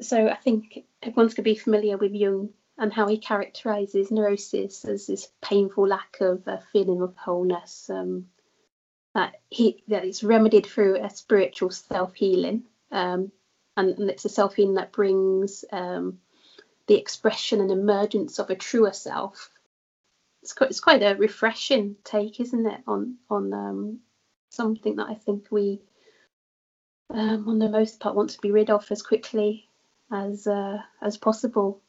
so I think everyone's going to be familiar with Jung and how he characterizes neurosis as this painful lack of a feeling of wholeness. Um, that he that it's remedied through a spiritual self healing, um, and, and, it's a self healing that brings um, the expression and emergence of a truer self. It's quite, it's quite a refreshing take, isn't it, on on um, something that I think we, um, on the most part, want to be rid of as quickly as uh, as possible.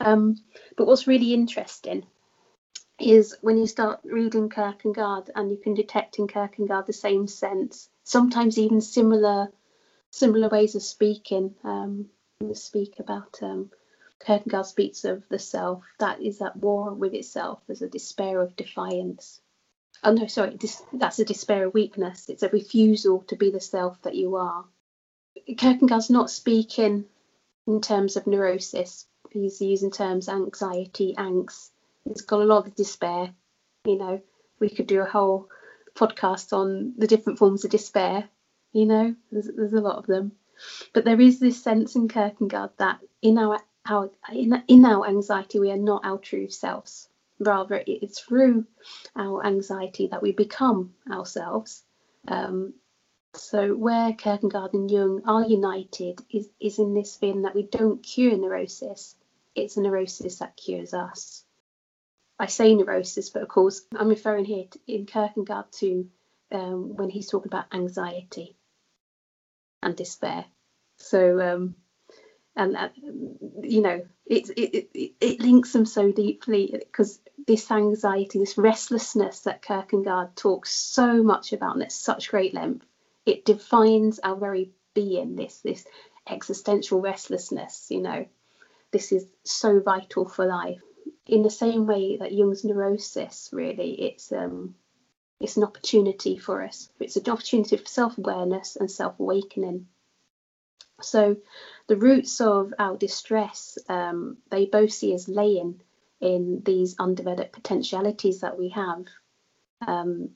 Um, but what's really interesting is when you start reading Kierkegaard and you can detect in Kierkegaard the same sense, sometimes even similar similar ways of speaking. Um, speak about um, Kierkegaard speaks of the self that is at war with itself. There's a despair of defiance. Oh no, sorry, dis- that's a despair of weakness. It's a refusal to be the self that you are. Kierkegaard's not speaking in terms of neurosis. He's using terms anxiety, angst. He's got a lot of despair. You know, we could do a whole podcast on the different forms of despair. You know, there's, there's a lot of them. But there is this sense in Kierkegaard that in our, our in, in our anxiety we are not our true selves. Rather, it's through our anxiety that we become ourselves. Um, so where Kierkegaard and Jung are united is, is in this feeling that we don't cure neurosis, it's a neurosis that cures us. I say neurosis, but of course I'm referring here to, in Kierkegaard to um, when he's talking about anxiety and despair. So um, and uh, you know it, it it it links them so deeply because this anxiety, this restlessness that Kierkegaard talks so much about and at such great length it defines our very being this this existential restlessness you know. This is so vital for life. In the same way that jung's neurosis really it's um it's an opportunity for us. It's an opportunity for self-awareness and self-awakening. So the roots of our distress um, they both see as laying in these undeveloped potentialities that we have. Um,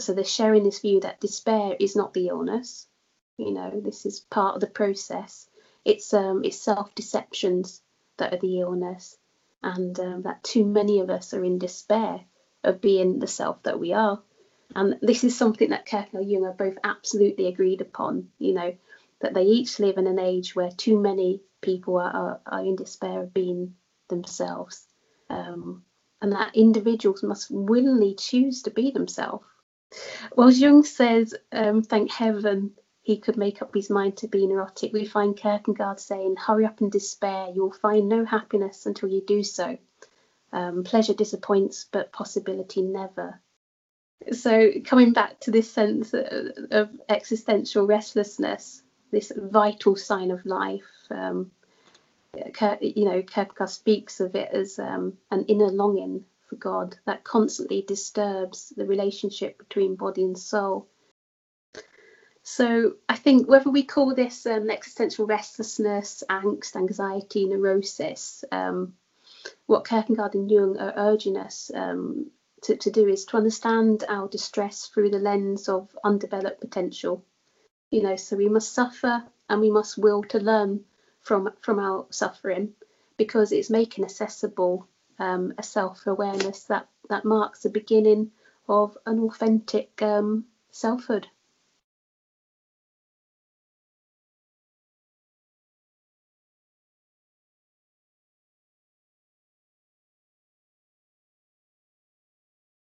so they're sharing this view that despair is not the illness you know this is part of the process. It's um it's self-deceptions that are the illness and um, that too many of us are in despair of being the self that we are. And this is something that Kierkegaard and Jung both absolutely agreed upon you know that they each live in an age where too many people are, are, are in despair of being themselves. Um, and that individuals must willingly choose to be themselves well, Jung says, um, thank heaven he could make up his mind to be neurotic. We find Kierkegaard saying, hurry up and despair. You will find no happiness until you do so. Um, pleasure disappoints, but possibility never. So, coming back to this sense of, existential restlessness, this vital sign of life, um, you know, Kierkegaard speaks of it as um, an inner longing for God that constantly disturbs the relationship between body and soul. So I think whether we call this um, existential restlessness, angst, anxiety, neurosis, um, what Kierkegaard and Jung are urging us um, to, to do is to understand our distress through the lens of undeveloped potential. You know, so we must suffer and we must will to learn from from our suffering because it's making accessible um, a self-awareness that that marks the beginning of an authentic um, selfhood.